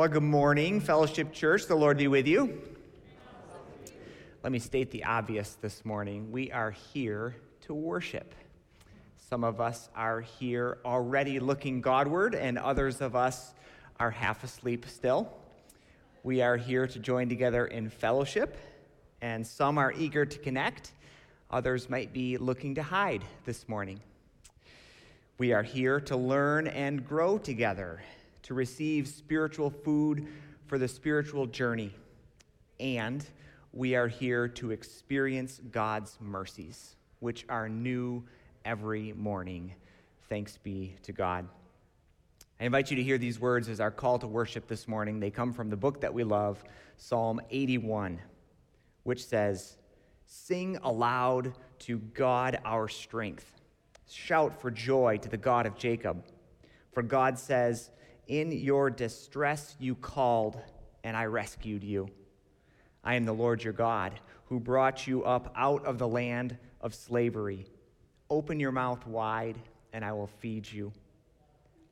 Well, good morning, Fellowship Church. The Lord be with you. Let me state the obvious this morning. We are here to worship. Some of us are here already looking Godward, and others of us are half asleep still. We are here to join together in fellowship, and some are eager to connect. Others might be looking to hide this morning. We are here to learn and grow together, to receive spiritual food for the spiritual journey. And we are here to experience God's mercies, which are new every morning. Thanks be to God. I invite you to hear these words as our call to worship this morning. They come from the book that we love, Psalm 81, which says, Sing aloud to God our strength Shout for joy to the God of Jacob. For God says, In your distress you called, and I rescued you. I am the Lord your God, who brought you up out of the land of slavery. Open your mouth wide, and I will feed you.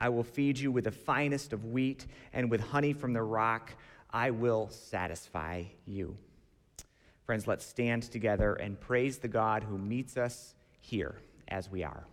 I will feed you with the finest of wheat, and with honey from the rock, I will satisfy you. Friends, let's stand together and praise the God who meets us here as we are.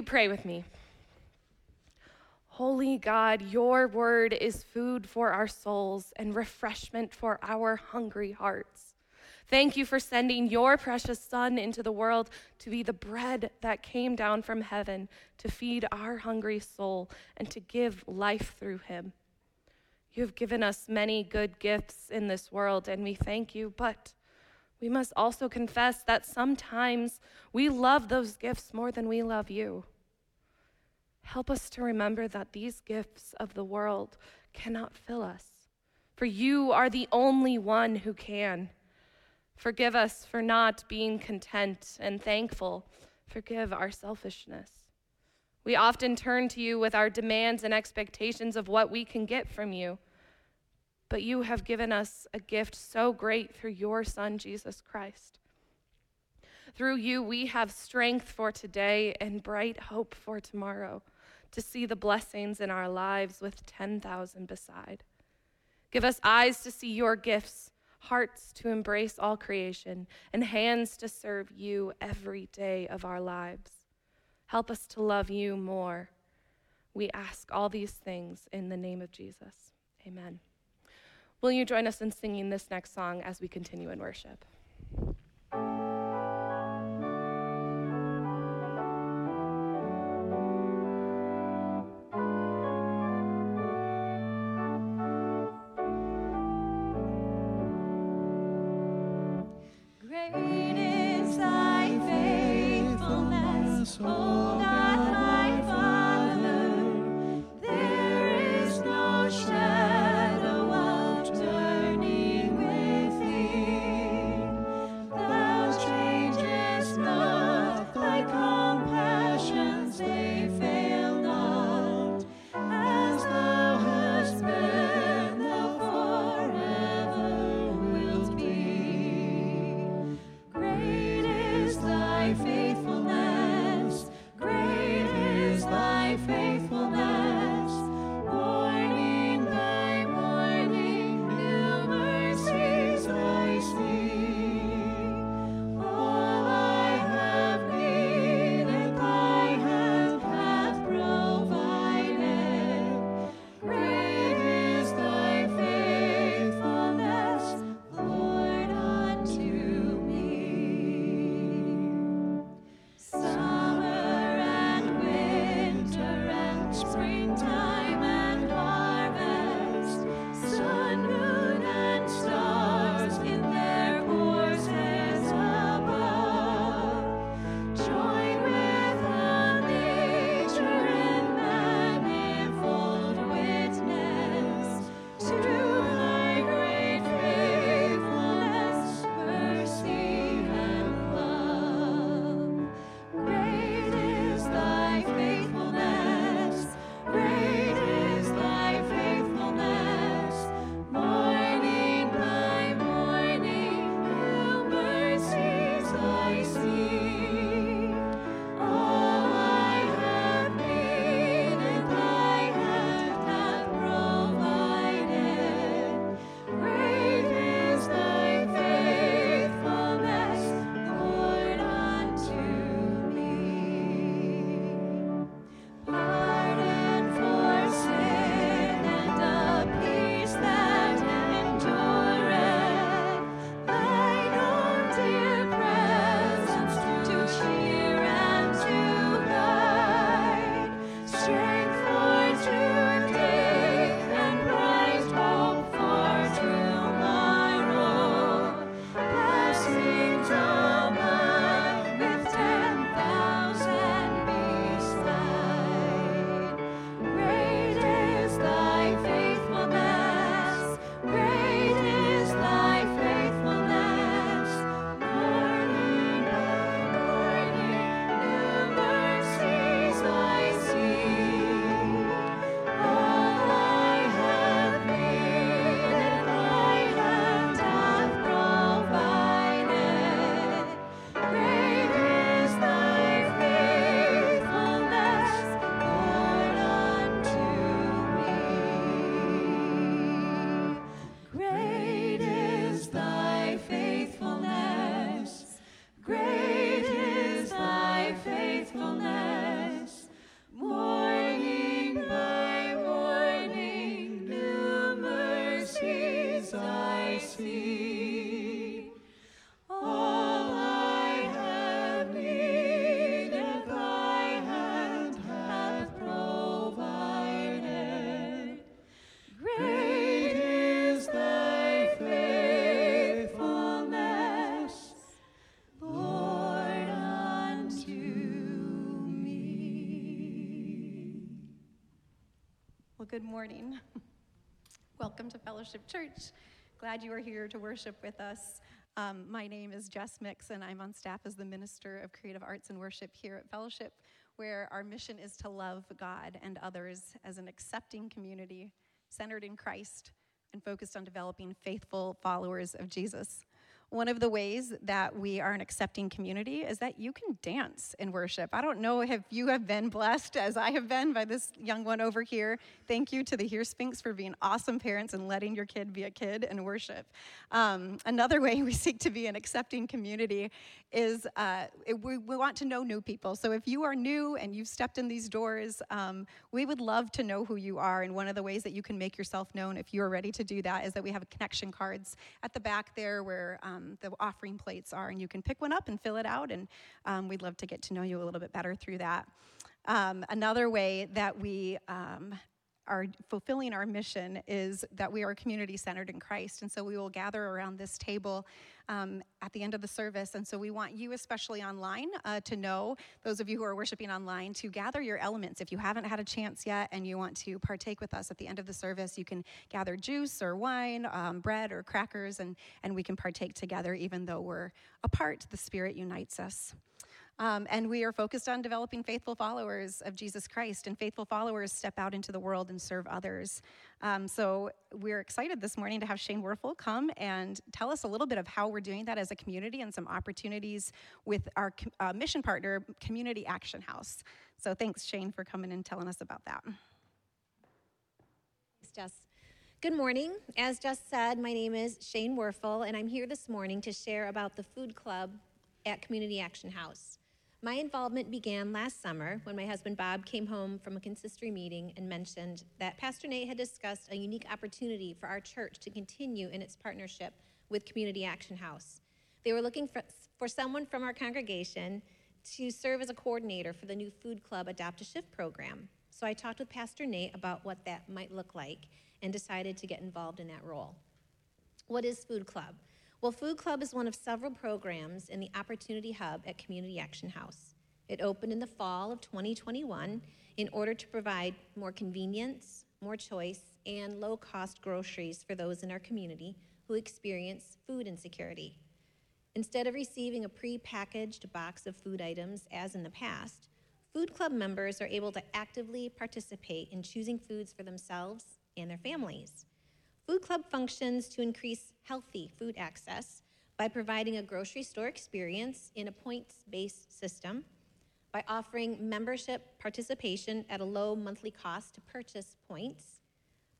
you pray with me? Holy God, your word is food for our souls and refreshment for our hungry hearts. Thank you for sending your precious Son into the world to be the bread that came down from heaven to feed our hungry soul and to give life through him. You have given us many good gifts in this world, and we thank you, but we must also confess that sometimes we love those gifts more than we love you. Help us to remember that these gifts of the world cannot fill us, for you are the only one who can. Forgive us for not being content and thankful. Forgive our selfishness. We often turn to you with our demands and expectations of what we can get from you. But you have given us a gift so great through your Son, Jesus Christ. Through you, we have strength for today and bright hope for tomorrow to see the blessings in our lives with 10,000 beside. Give us eyes to see your gifts, hearts to embrace all creation, and hands to serve you every day of our lives. Help us to love you more. We ask all these things in the name of Jesus. Amen. Will you join us in singing this next song as we continue in worship? Morning. Welcome to Fellowship Church. Glad you are here to worship with us. Um, my name is Jess Mix, and I'm on staff as the Minister of Creative Arts and Worship here at Fellowship, where our mission is to love God and others as an accepting community centered in Christ and focused on developing faithful followers of Jesus. One of the ways that we are an accepting community is that you can dance in worship. I don't know if you have been blessed as I have been by this young one over here. Thank you to the Hearspinks for being awesome parents and letting your kid be a kid in worship. Um, another way we seek to be an accepting community is uh, it, we, we, want to know new people. So if you are new and you've stepped in these doors, um, we would love to know who you are. And one of the ways that you can make yourself known if you're ready to do that is that we have connection cards at the back there where um, the offering plates are, and you can pick one up and fill it out. And um, we'd love to get to know you a little bit better through that. Um, another way that we are fulfilling our mission is that we are community centered in Christ. And so we will gather around this table um, at the end of the service. And so we want you, especially online, uh, to know, those of you who are worshiping online, to gather your elements. If you haven't had a chance yet and you want to partake with us at the end of the service, you can gather juice or wine, um, bread or crackers, and, and we can partake together, even though we're apart. The Spirit unites us. Um, and we are focused on developing faithful followers of Jesus Christ, and faithful followers step out into the world and serve others. Um, so we're excited this morning to have Shane Werfel come and tell us a little bit of how we're doing that as a community and some opportunities with our uh, mission partner, Community Action House. So thanks, Shane, for coming and telling us about that. Thanks, Jess. Good morning. As Jess said, my name is Shane Werfel, and I'm here this morning to share about the food club at Community Action House. My involvement began last summer when my husband Bob came home from a consistory meeting and mentioned that Pastor Nate had discussed a unique opportunity for our church to continue in its partnership with Community Action House. They were looking for, for someone from our congregation to serve as a coordinator for the new Food Club Adopt a Shift program. So I talked with Pastor Nate about what that might look like and decided to get involved in that role. What is Food Club? Well, Food Club is one of several programs in the Opportunity Hub at Community Action House. It opened in the fall of 2021 in order to provide more convenience, more choice, and low cost groceries for those in our community who experience food insecurity. Instead of receiving a pre-packaged box of food items as in the past, Food Club members are able to actively participate in choosing foods for themselves and their families. Food Club functions to increase healthy food access by providing a grocery store experience in a points based system, by offering membership participation at a low monthly cost to purchase points,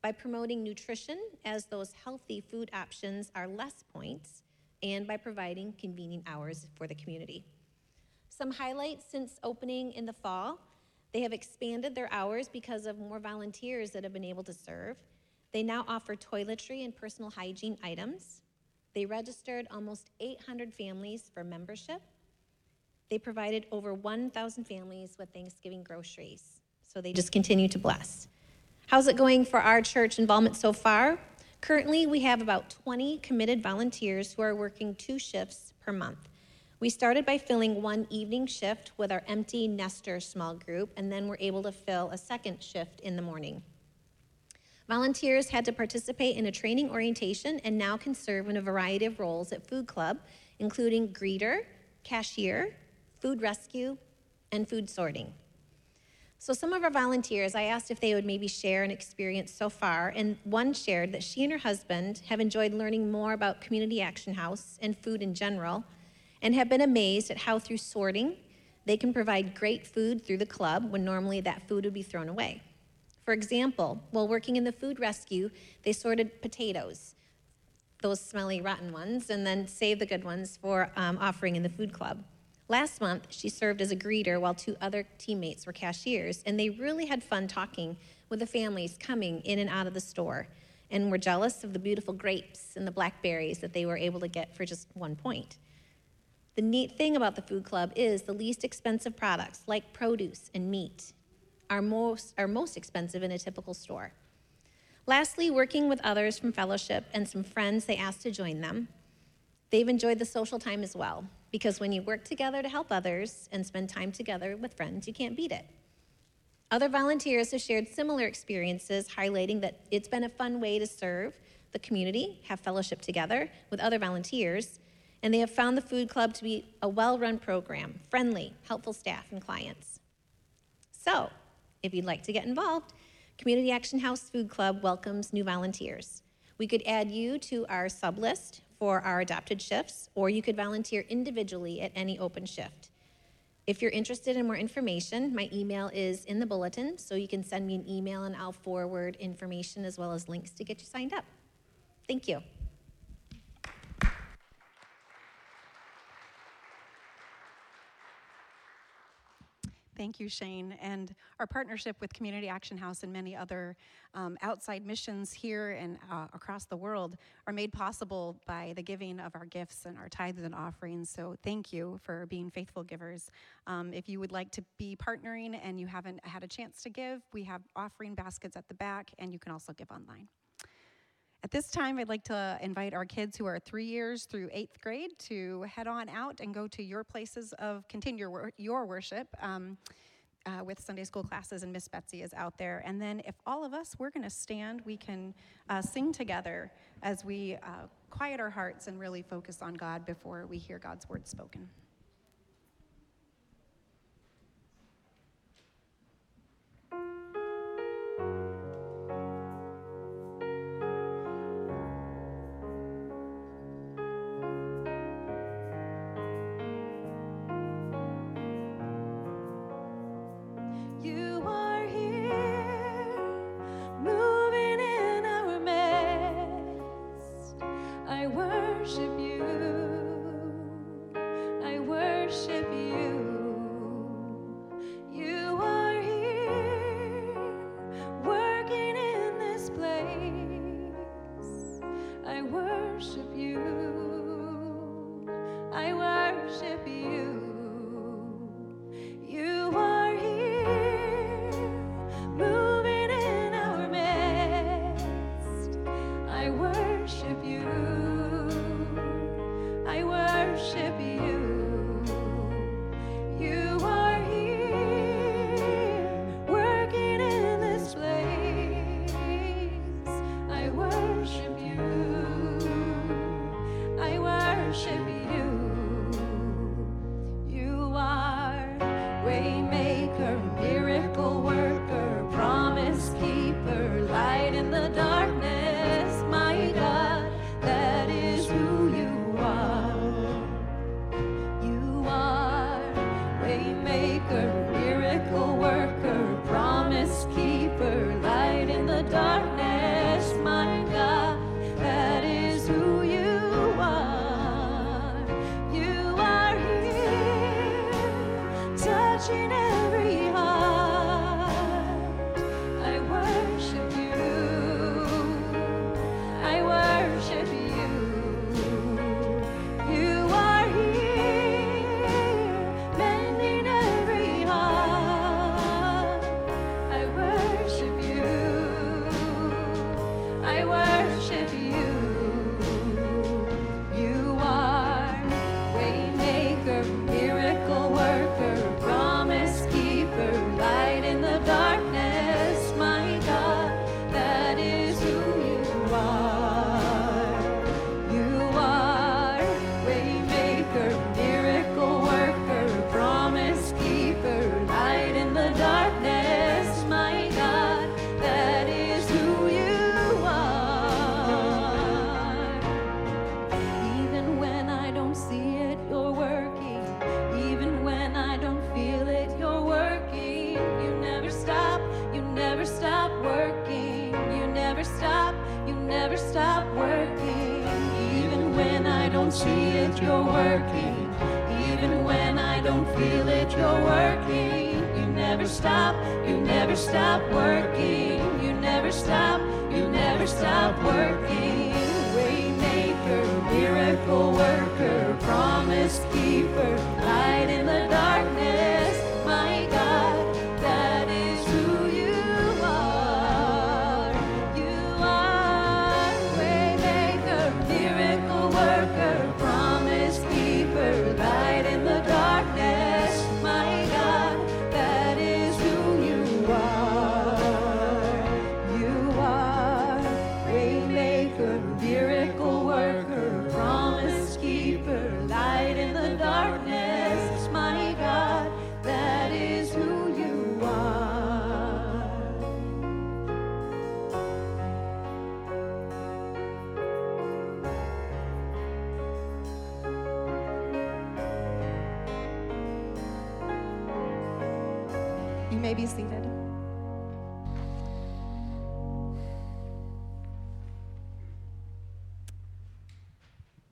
by promoting nutrition as those healthy food options are less points, and by providing convenient hours for the community. Some highlights since opening in the fall they have expanded their hours because of more volunteers that have been able to serve. They now offer toiletry and personal hygiene items. They registered almost 800 families for membership. They provided over 1,000 families with Thanksgiving groceries. So they just continue to bless. How's it going for our church involvement so far? Currently, we have about 20 committed volunteers who are working two shifts per month. We started by filling one evening shift with our empty nester small group, and then we're able to fill a second shift in the morning. Volunteers had to participate in a training orientation and now can serve in a variety of roles at Food Club, including greeter, cashier, food rescue, and food sorting. So, some of our volunteers, I asked if they would maybe share an experience so far, and one shared that she and her husband have enjoyed learning more about Community Action House and food in general, and have been amazed at how, through sorting, they can provide great food through the club when normally that food would be thrown away. For example, while working in the food rescue, they sorted potatoes, those smelly, rotten ones, and then saved the good ones for um, offering in the food club. Last month, she served as a greeter while two other teammates were cashiers, and they really had fun talking with the families coming in and out of the store and were jealous of the beautiful grapes and the blackberries that they were able to get for just one point. The neat thing about the food club is the least expensive products like produce and meat are most, are most expensive in a typical store. Lastly, working with others from fellowship and some friends they asked to join them. They've enjoyed the social time as well, because when you work together to help others and spend time together with friends, you can't beat it. Other volunteers have shared similar experiences, highlighting that it's been a fun way to serve the community, have fellowship together with other volunteers, and they have found the food club to be a well run program, friendly, helpful staff and clients. So, if you'd like to get involved, Community Action House Food Club welcomes new volunteers. We could add you to our sub list for our adopted shifts, or you could volunteer individually at any open shift. If you're interested in more information, my email is in the bulletin, so you can send me an email and I'll forward information as well as links to get you signed up. Thank you. Thank you, Shane. And our partnership with Community Action House and many other um, outside missions here and uh, across the world are made possible by the giving of our gifts and our tithes and offerings. So thank you for being faithful givers. Um, if you would like to be partnering and you haven't had a chance to give, we have offering baskets at the back, and you can also give online. At this time, I'd like to invite our kids who are three years through eighth grade to head on out and go to your places of continue your, your worship um, uh, with Sunday school classes, and Miss Betsy is out there. And then, if all of us, we're going to stand, we can uh, sing together as we uh, quiet our hearts and really focus on God before we hear God's word spoken.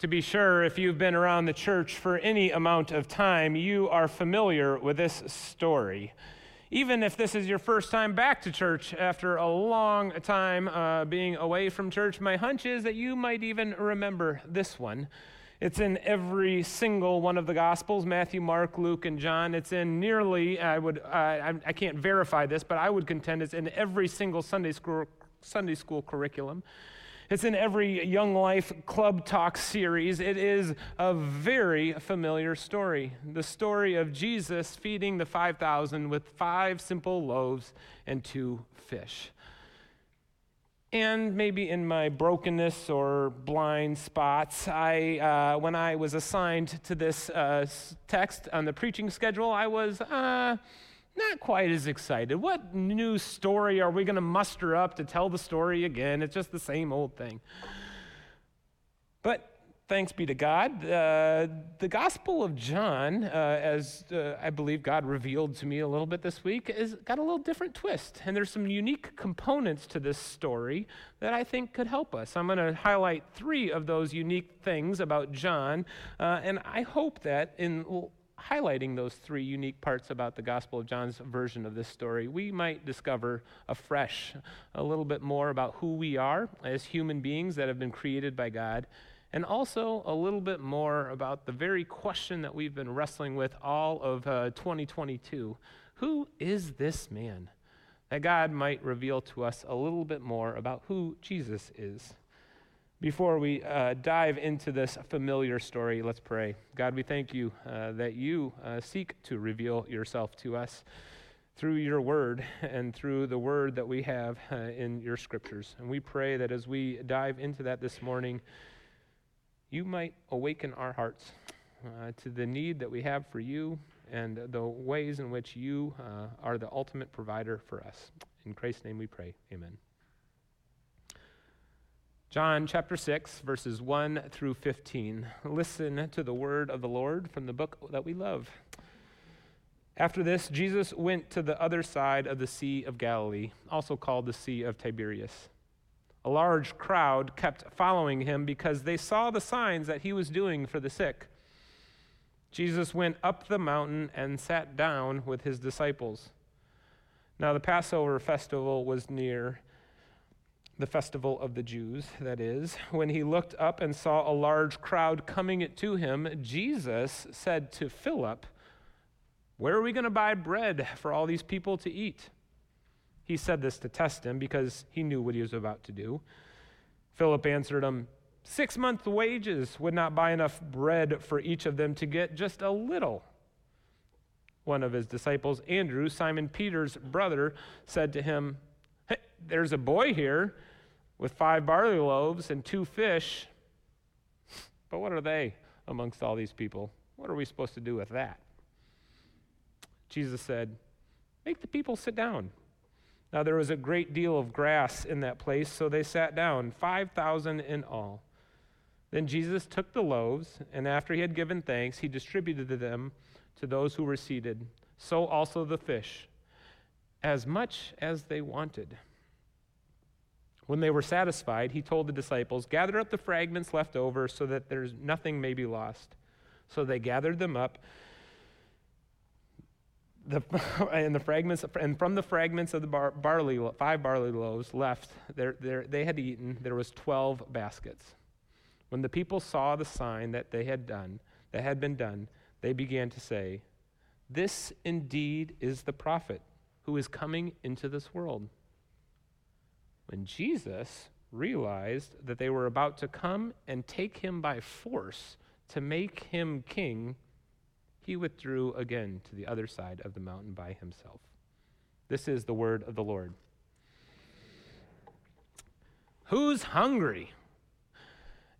To be sure, if you've been around the church for any amount of time, you are familiar with this story. Even if this is your first time back to church after a long time uh, being away from church, my hunch is that you might even remember this one. It's in every single one of the Gospels Matthew, Mark, Luke, and John. It's in nearly, I, would, uh, I, I can't verify this, but I would contend it's in every single Sunday school, Sunday school curriculum. It's in every Young Life Club Talk series. It is a very familiar story. The story of Jesus feeding the 5,000 with five simple loaves and two fish. And maybe in my brokenness or blind spots, I, uh, when I was assigned to this uh, text on the preaching schedule, I was. Uh, not quite as excited. What new story are we going to muster up to tell the story again? It's just the same old thing. But thanks be to God, uh, the Gospel of John, uh, as uh, I believe God revealed to me a little bit this week, has got a little different twist. And there's some unique components to this story that I think could help us. I'm going to highlight three of those unique things about John, uh, and I hope that in highlighting those three unique parts about the Gospel of John's version of this story, we might discover afresh a little bit more about who we are as human beings that have been created by God, and also a little bit more about the very question that we've been wrestling with all of uh, 2022 Who is this man? That God might reveal to us a little bit more about who Jesus is. Before we uh, dive into this familiar story, let's pray. God, we thank you uh, that you uh, seek to reveal yourself to us through your word and through the word that we have uh, in your scriptures. And we pray that as we dive into that this morning, you might awaken our hearts uh, to the need that we have for you and the ways in which you uh, are the ultimate provider for us. In Christ's name we pray. Amen. John chapter 6, verses 1 through 15. Listen to the word of the Lord from the book that we love. After this, Jesus went to the other side of the Sea of Galilee, also called the Sea of Tiberias. A large crowd kept following him because they saw the signs that he was doing for the sick. Jesus went up the mountain and sat down with his disciples. Now, the Passover festival was near the festival of the Jews, that is, when he looked up and saw a large crowd coming to him, Jesus said to Philip, Where are we going to buy bread for all these people to eat? He said this to test him because he knew what he was about to do. Philip answered him, Six months' wages would not buy enough bread for each of them to get just a little. One of his disciples, Andrew, Simon Peter's brother, said to him, hey, There's a boy here with five barley loaves and two fish. But what are they amongst all these people? What are we supposed to do with that? Jesus said, Make the people sit down. Now there was a great deal of grass in that place, so they sat down, 5,000 in all. Then Jesus took the loaves, and after he had given thanks, he distributed them to those who were seated. So also the fish, as much as they wanted. When they were satisfied, he told the disciples, Gather up the fragments left over so that there's nothing may be lost. So they gathered them up. The, and the fragments and from the fragments of the bar, barley five barley loaves left there, there, they had eaten there was 12 baskets when the people saw the sign that they had done that had been done they began to say this indeed is the prophet who is coming into this world when Jesus realized that they were about to come and take him by force to make him king, he withdrew again to the other side of the mountain by himself. This is the word of the Lord. Who's hungry?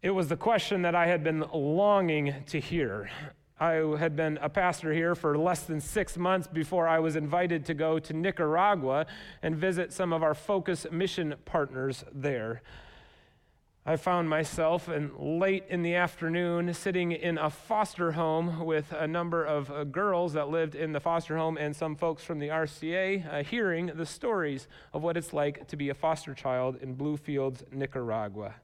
It was the question that I had been longing to hear. I had been a pastor here for less than six months before I was invited to go to Nicaragua and visit some of our focus mission partners there. I found myself in, late in the afternoon sitting in a foster home with a number of uh, girls that lived in the foster home and some folks from the RCA, uh, hearing the stories of what it's like to be a foster child in Bluefields, Nicaragua.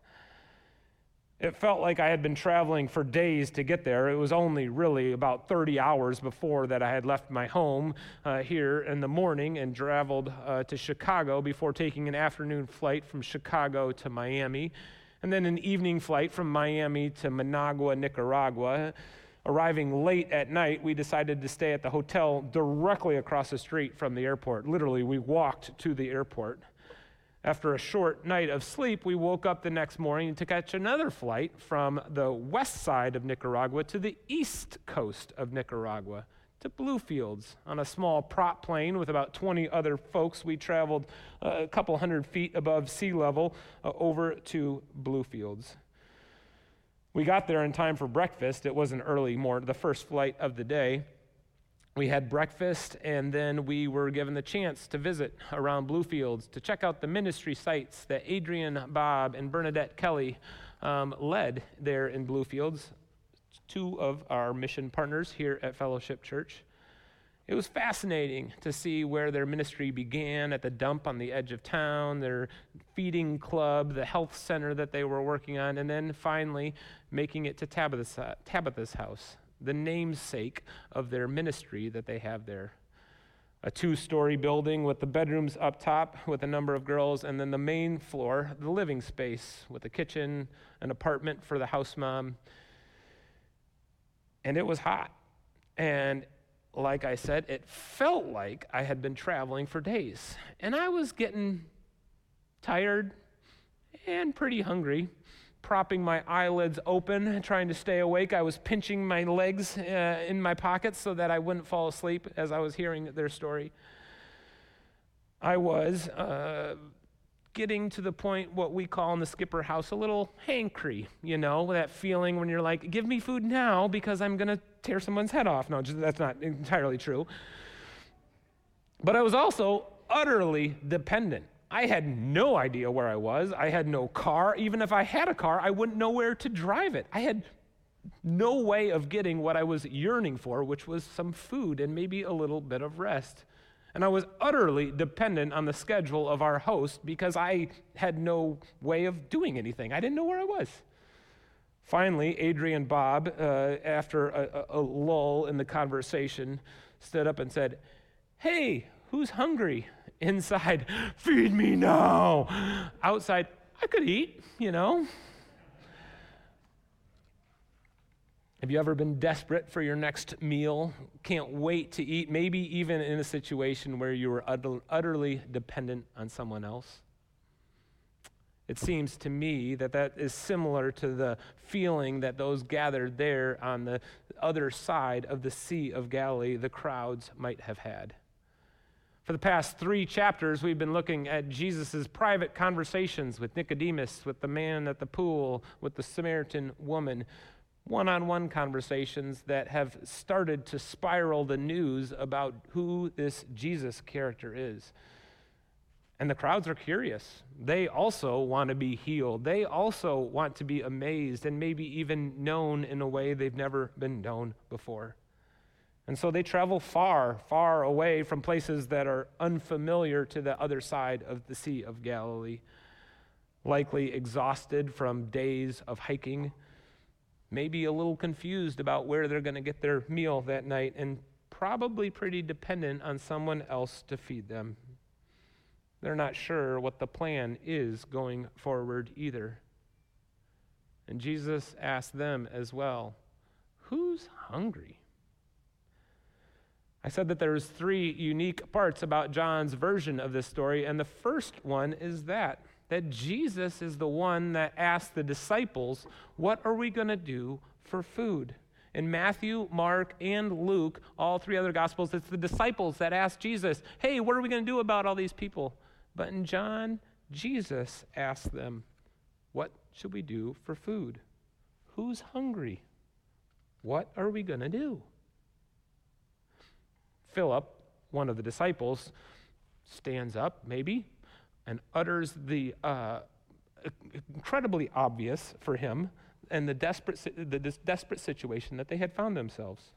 It felt like I had been traveling for days to get there. It was only really about 30 hours before that I had left my home uh, here in the morning and traveled uh, to Chicago before taking an afternoon flight from Chicago to Miami and then an evening flight from Miami to Managua, Nicaragua. Arriving late at night, we decided to stay at the hotel directly across the street from the airport. Literally, we walked to the airport. After a short night of sleep, we woke up the next morning to catch another flight from the west side of Nicaragua to the east coast of Nicaragua to Bluefields on a small prop plane with about 20 other folks. We traveled uh, a couple hundred feet above sea level uh, over to Bluefields. We got there in time for breakfast. It was an early morning, the first flight of the day. We had breakfast, and then we were given the chance to visit around Bluefields to check out the ministry sites that Adrian Bob and Bernadette Kelly um, led there in Bluefields two of our mission partners here at Fellowship Church. It was fascinating to see where their ministry began at the dump on the edge of town, their feeding club, the health center that they were working on, and then finally making it to Tabitha's, Tabitha's house, the namesake of their ministry that they have there. A two story building with the bedrooms up top with a number of girls, and then the main floor, the living space with a kitchen, an apartment for the house mom, and it was hot. And like I said, it felt like I had been traveling for days. And I was getting tired and pretty hungry, propping my eyelids open, trying to stay awake. I was pinching my legs uh, in my pockets so that I wouldn't fall asleep as I was hearing their story. I was uh, getting to the point what we call in the skipper house a little hankry, you know, that feeling when you're like, give me food now because I'm going to tear someone's head off. No, that's not entirely true. But I was also utterly dependent. I had no idea where I was. I had no car. Even if I had a car, I wouldn't know where to drive it. I had no way of getting what I was yearning for, which was some food and maybe a little bit of rest. And I was utterly dependent on the schedule of our host because I had no way of doing anything. I didn't know where I was. Finally, Adrian Bob, uh, after a, a, a lull in the conversation, stood up and said, Hey, who's hungry? Inside, feed me now. Outside, I could eat, you know. Have you ever been desperate for your next meal? Can't wait to eat, maybe even in a situation where you were utterly dependent on someone else? It seems to me that that is similar to the feeling that those gathered there on the other side of the Sea of Galilee, the crowds might have had. For the past three chapters, we've been looking at Jesus' private conversations with Nicodemus, with the man at the pool, with the Samaritan woman one on one conversations that have started to spiral the news about who this Jesus character is. And the crowds are curious. They also want to be healed. They also want to be amazed and maybe even known in a way they've never been known before. And so they travel far, far away from places that are unfamiliar to the other side of the Sea of Galilee, likely exhausted from days of hiking maybe a little confused about where they're going to get their meal that night, and probably pretty dependent on someone else to feed them. They're not sure what the plan is going forward either. And Jesus asked them as well, Who's hungry? I said that there's three unique parts about John's version of this story, and the first one is that that Jesus is the one that asked the disciples, What are we going to do for food? In Matthew, Mark, and Luke, all three other gospels, it's the disciples that ask Jesus, Hey, what are we going to do about all these people? But in John, Jesus asked them, What should we do for food? Who's hungry? What are we going to do? Philip, one of the disciples, stands up, maybe, and utters the uh, incredibly obvious for him and the desperate, the, desperate situation that they had found themselves.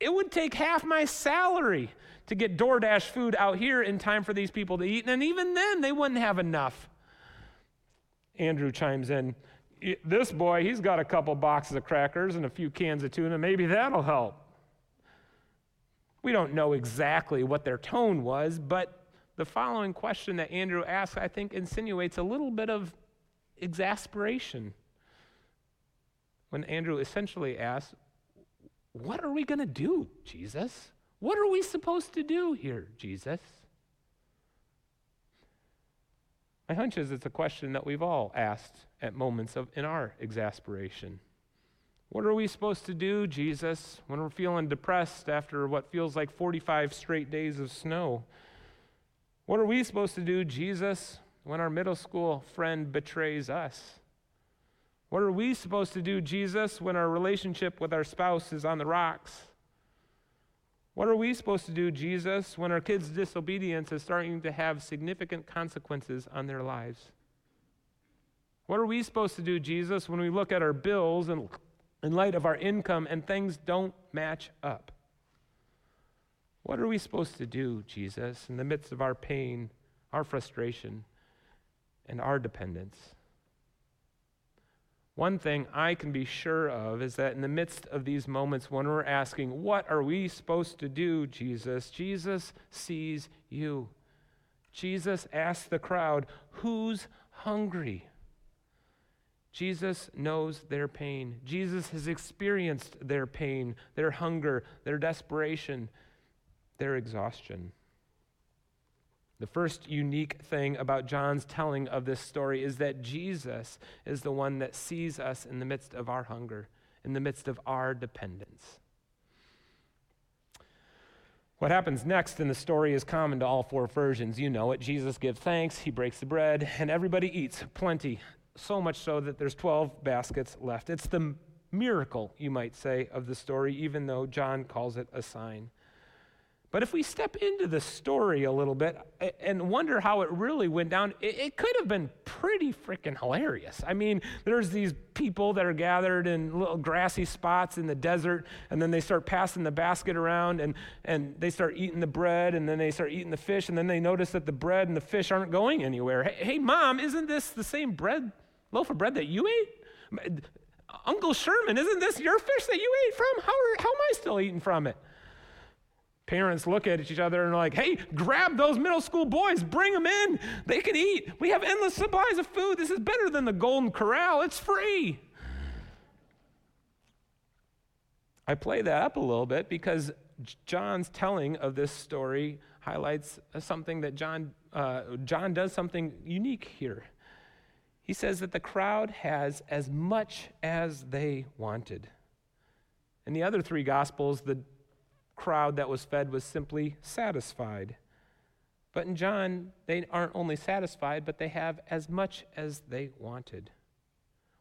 It would take half my salary to get DoorDash food out here in time for these people to eat, and even then, they wouldn't have enough. Andrew chimes in This boy, he's got a couple boxes of crackers and a few cans of tuna. Maybe that'll help. We don't know exactly what their tone was, but the following question that Andrew asks, I think, insinuates a little bit of exasperation. When Andrew essentially asks, What are we going to do, Jesus? What are we supposed to do here, Jesus? My hunch is it's a question that we've all asked at moments of in our exasperation. What are we supposed to do, Jesus, when we're feeling depressed after what feels like 45 straight days of snow? What are we supposed to do, Jesus, when our middle school friend betrays us? What are we supposed to do, Jesus, when our relationship with our spouse is on the rocks? What are we supposed to do, Jesus, when our kids' disobedience is starting to have significant consequences on their lives? What are we supposed to do, Jesus, when we look at our bills and in light of our income and things don't match up? What are we supposed to do, Jesus, in the midst of our pain, our frustration, and our dependence? One thing I can be sure of is that in the midst of these moments when we're asking, What are we supposed to do, Jesus? Jesus sees you. Jesus asks the crowd, Who's hungry? Jesus knows their pain. Jesus has experienced their pain, their hunger, their desperation, their exhaustion. The first unique thing about John's telling of this story is that Jesus is the one that sees us in the midst of our hunger, in the midst of our dependence. What happens next in the story is common to all four versions. You know it. Jesus gives thanks, he breaks the bread, and everybody eats plenty, so much so that there's 12 baskets left. It's the miracle, you might say, of the story, even though John calls it a sign. But if we step into the story a little bit and wonder how it really went down, it, could have been pretty freaking hilarious. I mean, there's these people that are gathered in little grassy spots in the desert, and then they start passing the basket around and, and they start eating the bread, and then they start eating the fish, and then they notice that the bread and the fish aren't going anywhere. Hey, hey mom, isn't this the same bread, loaf of bread that you ate? Uncle Sherman, isn't this your fish that you ate from? How, are, how am I still eating from it? Parents look at each other and are like, hey, grab those middle school boys, bring them in. They can eat. We have endless supplies of food. This is better than the Golden Corral, it's free. I play that up a little bit because John's telling of this story highlights something that John, uh, John does something unique here. He says that the crowd has as much as they wanted. In the other three gospels, the crowd that was fed was simply satisfied. But in John, they aren't only satisfied, but they have as much as they wanted,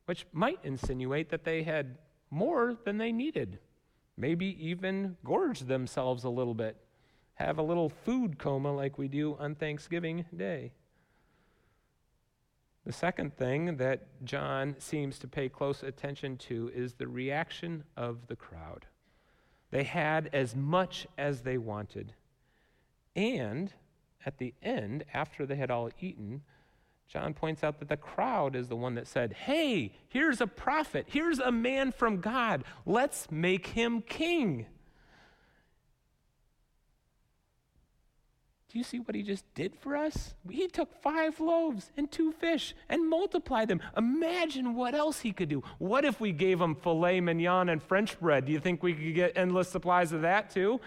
which might insinuate that they had more than they needed. Maybe even gorge themselves a little bit, have a little food coma like we do on Thanksgiving Day. The second thing that John seems to pay close attention to is the reaction of the crowd. They had as much as they wanted. And at the end, after they had all eaten, John points out that the crowd is the one that said, Hey, here's a prophet. Here's a man from God. Let's make him king. Do you see what he just did for us? He took five loaves and two fish and multiplied them. Imagine what else he could do. What if we gave him filet mignon and French bread? Do you think we could get endless supplies of that too?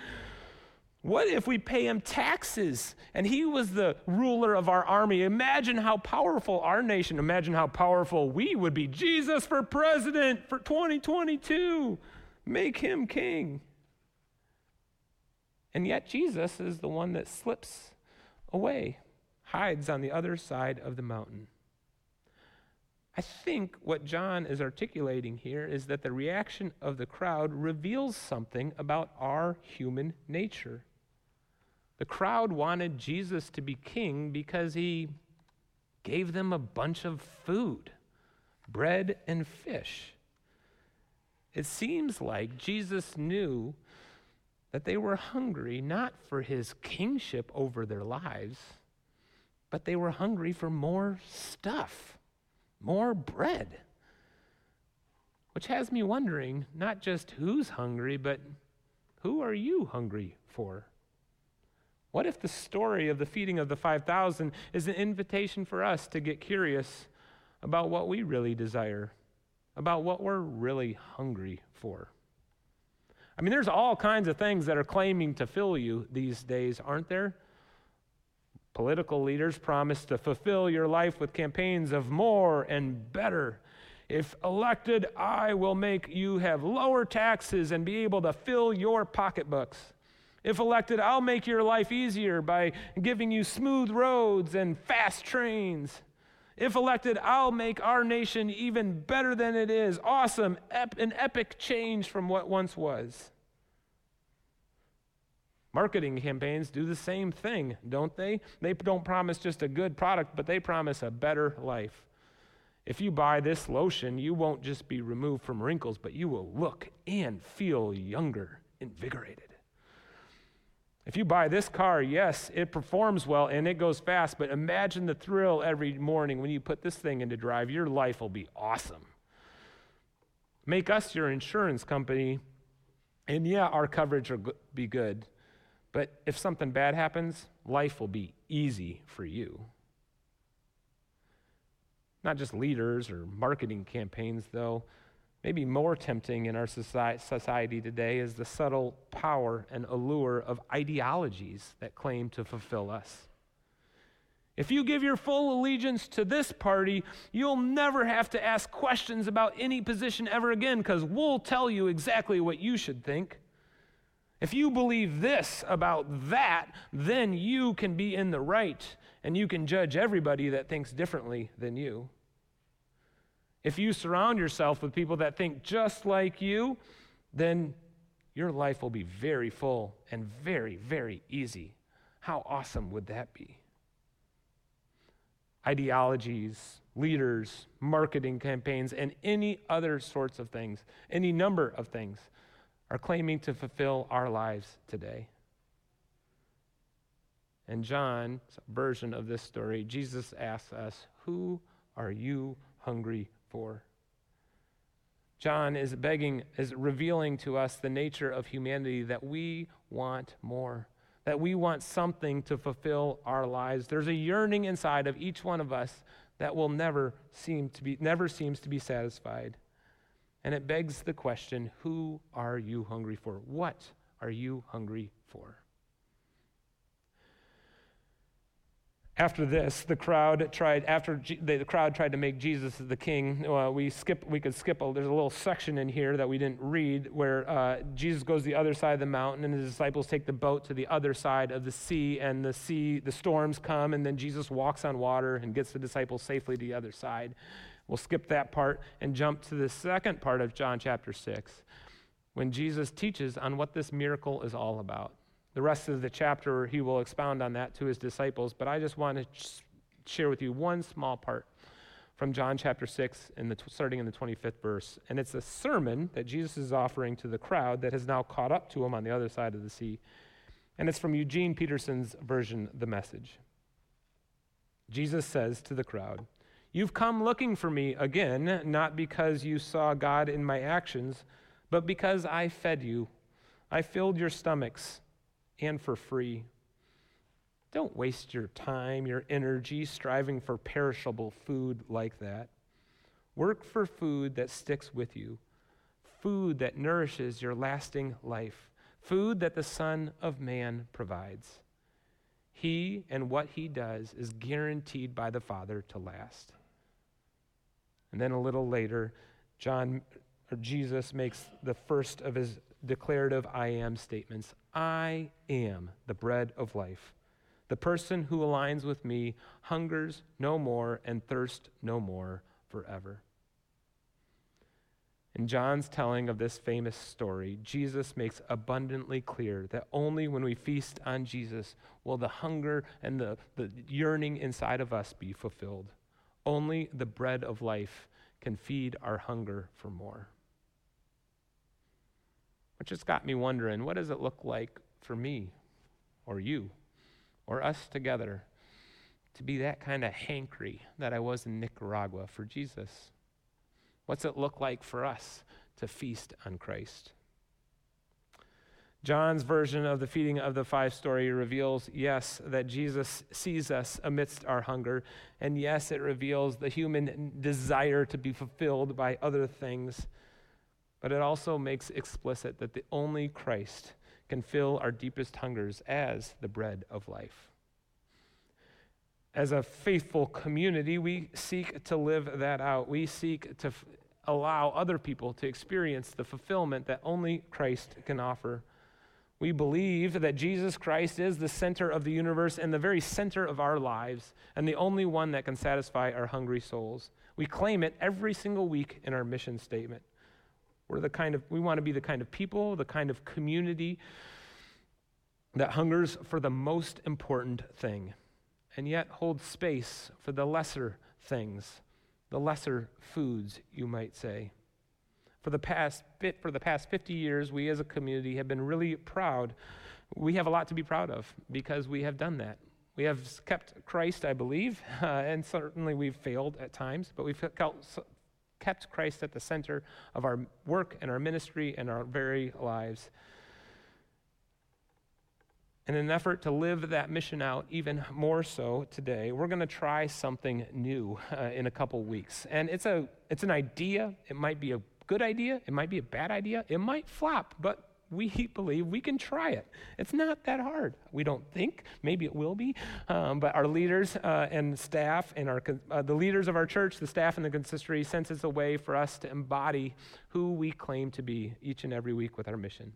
What if we pay him taxes and he was the ruler of our army? Imagine how powerful our nation, imagine how powerful we would be. Jesus for president for 2022. Make him king. And yet, Jesus is the one that slips away, hides on the other side of the mountain. I think what John is articulating here is that the reaction of the crowd reveals something about our human nature. The crowd wanted Jesus to be king because he gave them a bunch of food bread and fish. It seems like Jesus knew that they were hungry not for his kingship over their lives, but they were hungry for more stuff, more bread. Which has me wondering not just who's hungry, but who are you hungry for? What if the story of the feeding of the 5,000 is an invitation for us to get curious about what we really desire, about what we're really hungry for? I mean, there's all kinds of things that are claiming to fill you these days, aren't there? Political leaders promise to fulfill your life with campaigns of more and better. If elected, I will make you have lower taxes and be able to fill your pocketbooks. If elected, I'll make your life easier by giving you smooth roads and fast trains. If elected, I'll make our nation even better than it is. Awesome, ep- an epic change from what once was. Marketing campaigns do the same thing, don't they? They don't promise just a good product, but they promise a better life. If you buy this lotion, you won't just be removed from wrinkles, but you will look and feel younger, invigorated. If you buy this car, yes, it performs well and it goes fast, but imagine the thrill every morning when you put this thing into drive. Your life will be awesome. Make us your insurance company, and yeah, our coverage will be good, but if something bad happens, life will be easy for you. Not just leaders or marketing campaigns, though. Maybe more tempting in our society today is the subtle power and allure of ideologies that claim to fulfill us. If you give your full allegiance to this party, you'll never have to ask questions about any position ever again because we'll tell you exactly what you should think. If you believe this about that, then you can be in the right and you can judge everybody that thinks differently than you. If you surround yourself with people that think just like you, then your life will be very full and very, very easy. How awesome would that be? Ideologies, leaders, marketing campaigns, and any other sorts of things, any number of things, are claiming to fulfill our lives today. In John's version of this story, Jesus asks us, Who are you hungry for. John is begging, is revealing to us the nature of humanity that we want more, that we want something to fulfill our lives. There's a yearning inside of each one of us that will never seem to be never seems to be satisfied. And it begs the question, who are you hungry for? What are you hungry for? After this, the crowd tried. After the crowd tried to make Jesus the king, uh, we skip. We could skip. A, there's a little section in here that we didn't read where uh, Jesus goes the other side of the mountain, and his disciples take the boat to the other side of the sea, and the sea, the storms come, and then Jesus walks on water and gets the disciples safely to the other side. We'll skip that part and jump to the second part of John chapter six, when Jesus teaches on what this miracle is all about. The rest of the chapter, he will expound on that to his disciples, but I just want to share with you one small part from John chapter 6, in the, starting in the 25th verse. And it's a sermon that Jesus is offering to the crowd that has now caught up to him on the other side of the sea. And it's from Eugene Peterson's version, The Message. Jesus says to the crowd, You've come looking for me again, not because you saw God in my actions, but because I fed you. I filled your stomachs and for free. Don't waste your time, your energy striving for perishable food like that. Work for food that sticks with you, food that nourishes your lasting life, food that the Son of Man provides. He and what he does is guaranteed by the Father to last. And then a little later, John or Jesus makes the first of his declarative I am statements. I am the bread of life. The person who aligns with me hungers no more and thirsts no more forever. In John's telling of this famous story, Jesus makes abundantly clear that only when we feast on Jesus will the hunger and the, the yearning inside of us be fulfilled. Only the bread of life can feed our hunger for more. Which just got me wondering what does it look like for me or you or us together to be that kind of hankry that I was in Nicaragua for Jesus? What's it look like for us to feast on Christ? John's version of the feeding of the five story reveals, yes, that Jesus sees us amidst our hunger. And yes, it reveals the human desire to be fulfilled by other things. But it also makes explicit that the only Christ can fill our deepest hungers as the bread of life. As a faithful community, we seek to live that out. We seek to f- allow other people to experience the fulfillment that only Christ can offer. We believe that Jesus Christ is the center of the universe and the very center of our lives, and the only one that can satisfy our hungry souls. We claim it every single week in our mission statement. We're the kind of we want to be the kind of people, the kind of community that hungers for the most important thing and yet holds space for the lesser things, the lesser foods, you might say. For the past for the past 50 years, we as a community have been really proud. We have a lot to be proud of because we have done that. We have kept Christ, I believe, uh, and certainly we've failed at times, but we've kept Christ at the center of our work and our ministry and our very lives in an effort to live that mission out even more so today, we're going to try something new uh, in a couple weeks. And it's, a, it's an idea. It might be a good idea. It might be a bad idea. It might flop, but we believe we can try it. It's not that hard. We don't think. Maybe it will be. Um, but our leaders uh, and staff and our, uh, the leaders of our church, the staff and the consistory, sense it's a way for us to embody who we claim to be each and every week with our mission.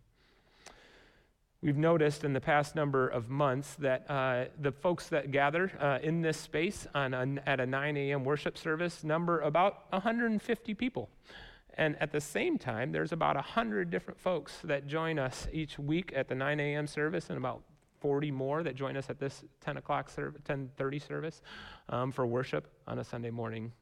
We've noticed in the past number of months that uh, the folks that gather uh, in this space on a, at a 9 a.m. worship service number about 150 people. And at the same time, there's about 100 different folks that join us each week at the 9 a.m. service and about 40 more that join us at this 10 o'clock service, 10.30 service um, for worship on a Sunday morning.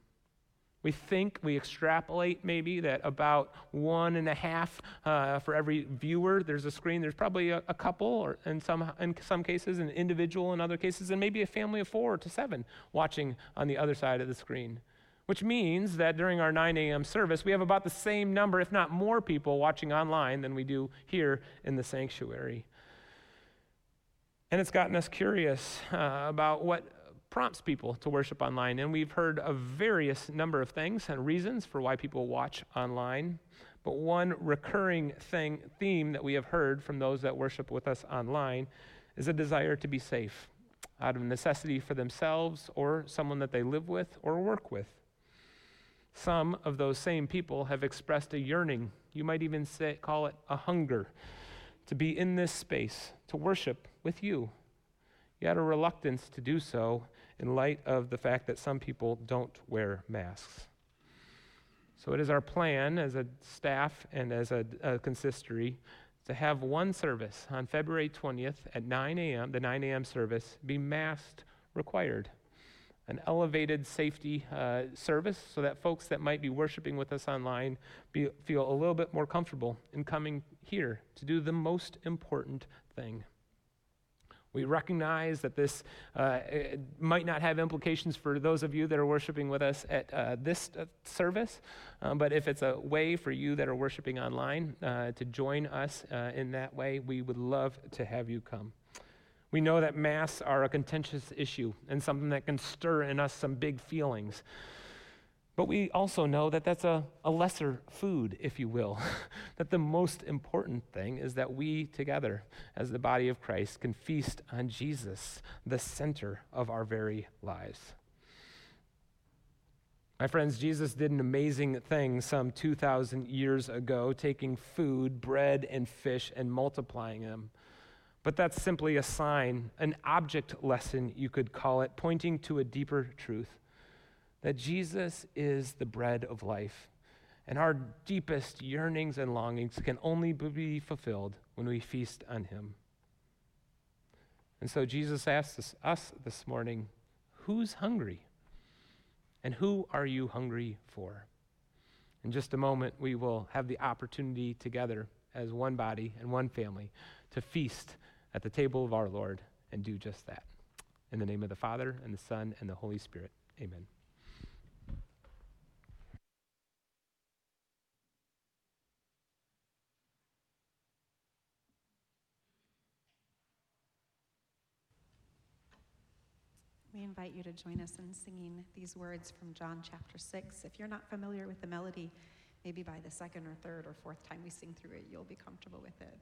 We think, we extrapolate maybe that about one and a half uh, for every viewer. There's a screen. There's probably a, a, couple, or in some, in some cases, an individual in other cases, and maybe a family of four to seven watching on the other side of the screen. Which means that during our 9 a.m. service, we have about the same number, if not more people watching online than we do here in the sanctuary. And it's gotten us curious uh, about what prompts people to worship online. And we've heard a various number of things and reasons for why people watch online. But one recurring thing, theme that we have heard from those that worship with us online is a desire to be safe out of necessity for themselves or someone that they live with or work with. Some of those same people have expressed a yearning, you might even say, call it a hunger, to be in this space, to worship with you. Yet a reluctance to do so in light of the fact that some people don't wear masks. So it is our plan as a staff and as a, a consistory to have one service on February 20th at 9 a.m., the 9 a.m. service, be masked required. An elevated safety uh, service so that folks that might be worshiping with us online be, feel a little bit more comfortable in coming here to do the most important thing. We recognize that this uh, might not have implications for those of you that are worshiping with us at uh, this uh, service, um, but if it's a way for you that are worshiping online uh, to join us in that way, we would love to have you come. We know that masks are a contentious issue and something that can stir in us some big feelings. But we also know that that's a, a lesser food, if you will. that the most important thing is that we together, as the body of Christ, can feast on Jesus, the center of our very lives. My friends, Jesus did an amazing thing some 2,000 years ago, taking food, bread, and fish, and multiplying them. But that's simply a sign, an object lesson, you could call it, pointing to a deeper truth that Jesus is the bread of life. And our deepest yearnings and longings can only be fulfilled when we feast on Him. And so Jesus asks us, us this morning who's hungry? And who are you hungry for? In just a moment, we will have the opportunity together as one body and one family to feast at the table of our Lord and do just that. In the name of the Father, and the Son, and the Holy Spirit. Amen. We invite you to join us in singing these words from John chapter 6. If you're not familiar with the melody, maybe by the second or third or fourth time we sing through it, you'll be comfortable with it.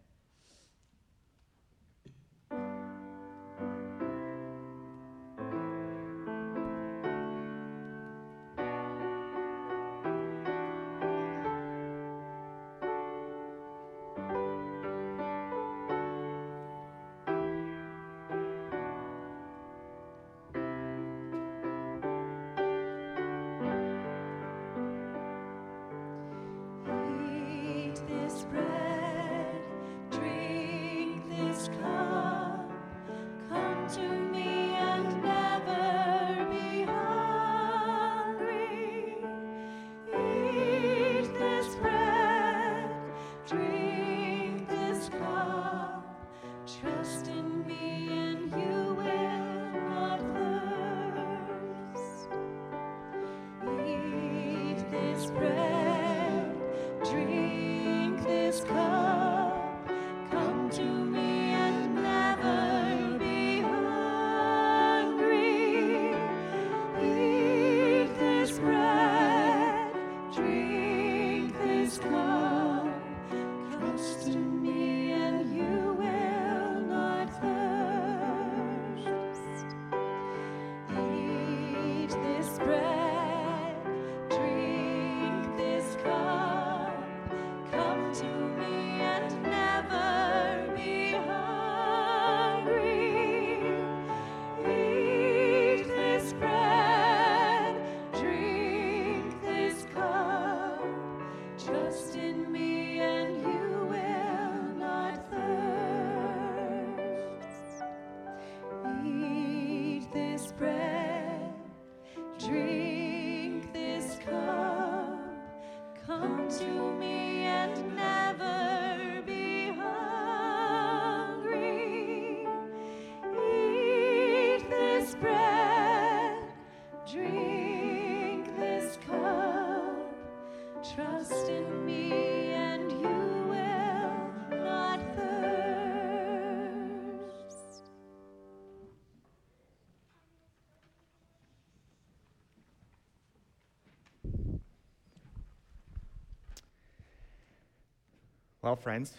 Well, friends,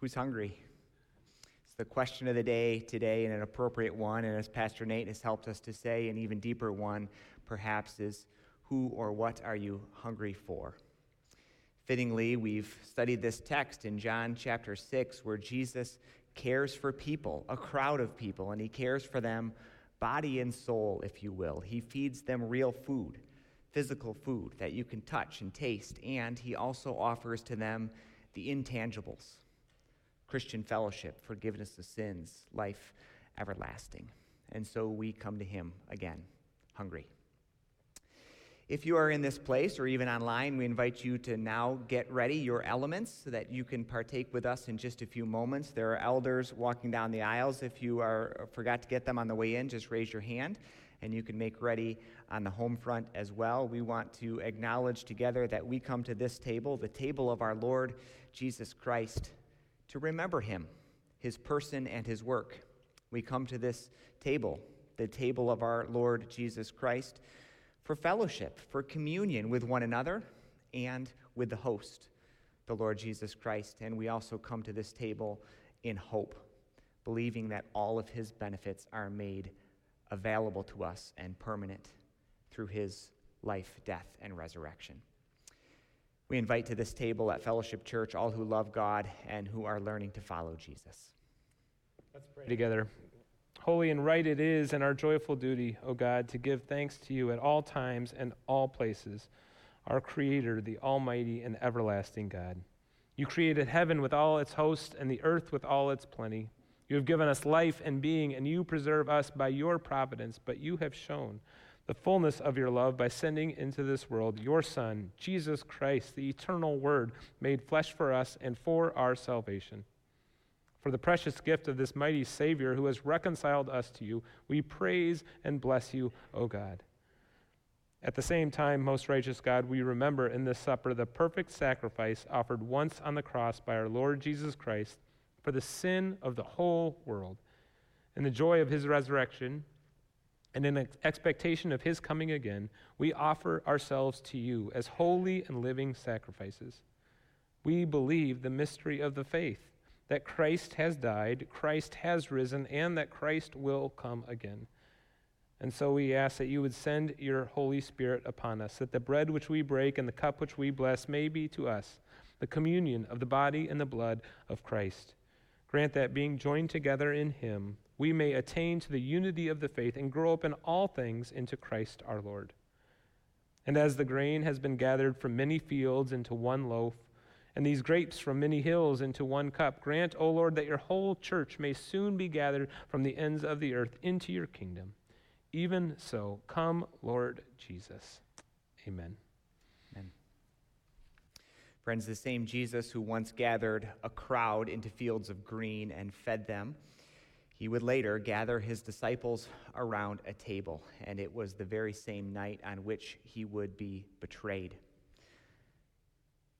who's hungry? It's the question of the day today, and an appropriate one. And as Pastor Nate has helped us to say, an even deeper one, perhaps, is who or what are you hungry for? Fittingly, we've studied this text in John chapter 6, where Jesus cares for people, a crowd of people, and he cares for them body and soul, if you will. He feeds them real food, physical food that you can touch and taste, and he also offers to them the intangibles Christian fellowship, forgiveness of sins, life everlasting. And so we come to him again, hungry. If you are in this place or even online, we invite you to now get ready your elements so that you can partake with us in just a few moments. There are elders walking down the aisles. If you are forgot to get them on the way in, just raise your hand and you can make ready on the home front as well. We want to acknowledge together that we come to this table, the table of our Lord Jesus Christ, to remember him, his person and his work. We come to this table, the table of our Lord Jesus Christ, for fellowship, for communion with one another and with the host, the Lord Jesus Christ. And we also come to this table in hope, believing that all of his benefits are made available to us and permanent through his life, death, and resurrection. We invite to this table at Fellowship Church all who love God and who are learning to follow Jesus. Let's pray together. Holy and right it is and our joyful duty, O God, to give thanks to you at all times and all places, our Creator, the Almighty and everlasting God. You created heaven with all its hosts and the earth with all its plenty. You have given us life and being, and you preserve us by your providence, but you have shown the fullness of your love by sending into this world your Son, Jesus Christ, the eternal Word, made flesh for us and for our salvation. For the precious gift of this mighty Savior who has reconciled us to you, we praise and bless you, O God. At the same time, most righteous God, we remember in this supper the perfect sacrifice offered once on the cross by our Lord Jesus Christ for the sin of the whole world. In the joy of his resurrection and in expectation of his coming again, we offer ourselves to you as holy and living sacrifices. We believe the mystery of the faith that Christ has died, Christ has risen, and that Christ will come again. And so we ask that you would send your Holy Spirit upon us, that the bread which we break and the cup which we bless may be to us the communion of the body and the blood of Christ. Grant that being joined together in him, we may attain to the unity of the faith and grow up in all things into Christ our Lord. And as the grain has been gathered from many fields into one loaf, and these grapes from many hills into one cup, grant, O Lord, that your whole church may soon be gathered from the ends of the earth into your kingdom even so, come, Lord Jesus. Amen. Friends, the same Jesus who once gathered a crowd into fields of green and fed them, he would later gather his disciples around a table, and it was the very same night on which he would be betrayed.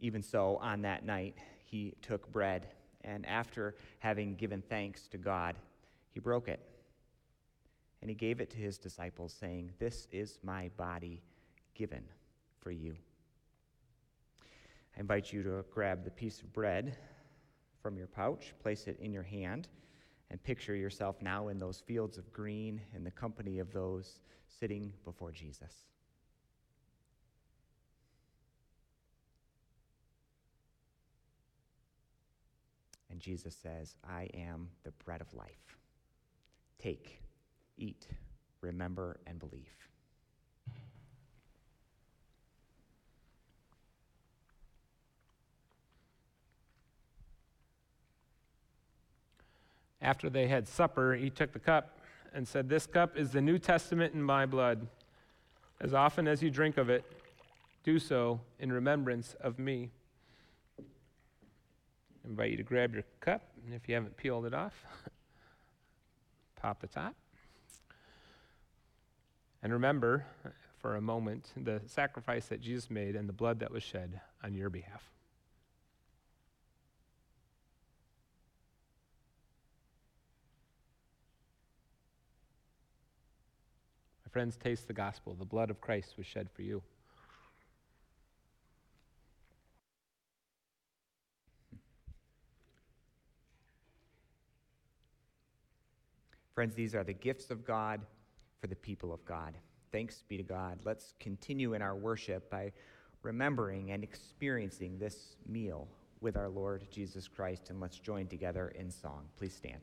Even so, on that night, he took bread, and after having given thanks to God, he broke it and he gave it to his disciples, saying, This is my body given for you. I invite you to grab the piece of bread from your pouch, place it in your hand, and picture yourself now in those fields of green in the company of those sitting before Jesus. And Jesus says, I am the bread of life. Take eat, remember, and believe. After they had supper, he took the cup and said, This cup is the New Testament in my blood. As often as you drink of it, do so in remembrance of me. I invite you to grab your cup, and if you haven't peeled it off, pop the top. And remember for a moment the sacrifice that Jesus made and the blood that was shed on your behalf. Friends, taste the gospel. The blood of Christ was shed for you. Friends, these are the gifts of God for the people of God. Thanks be to God. Let's continue in our worship by remembering and experiencing this meal with our Lord Jesus Christ, and let's join together in song. Please stand.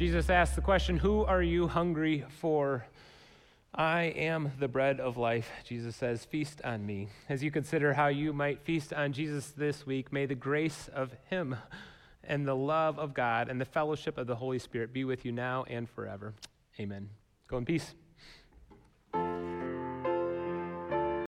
Jesus asked the question, Who are you hungry for? I am the bread of life, Jesus says. Feast on me. As you consider how you might feast on Jesus this week, may the grace of Him and the love of God and the fellowship of the Holy Spirit be with you now and forever. Amen. Go in peace.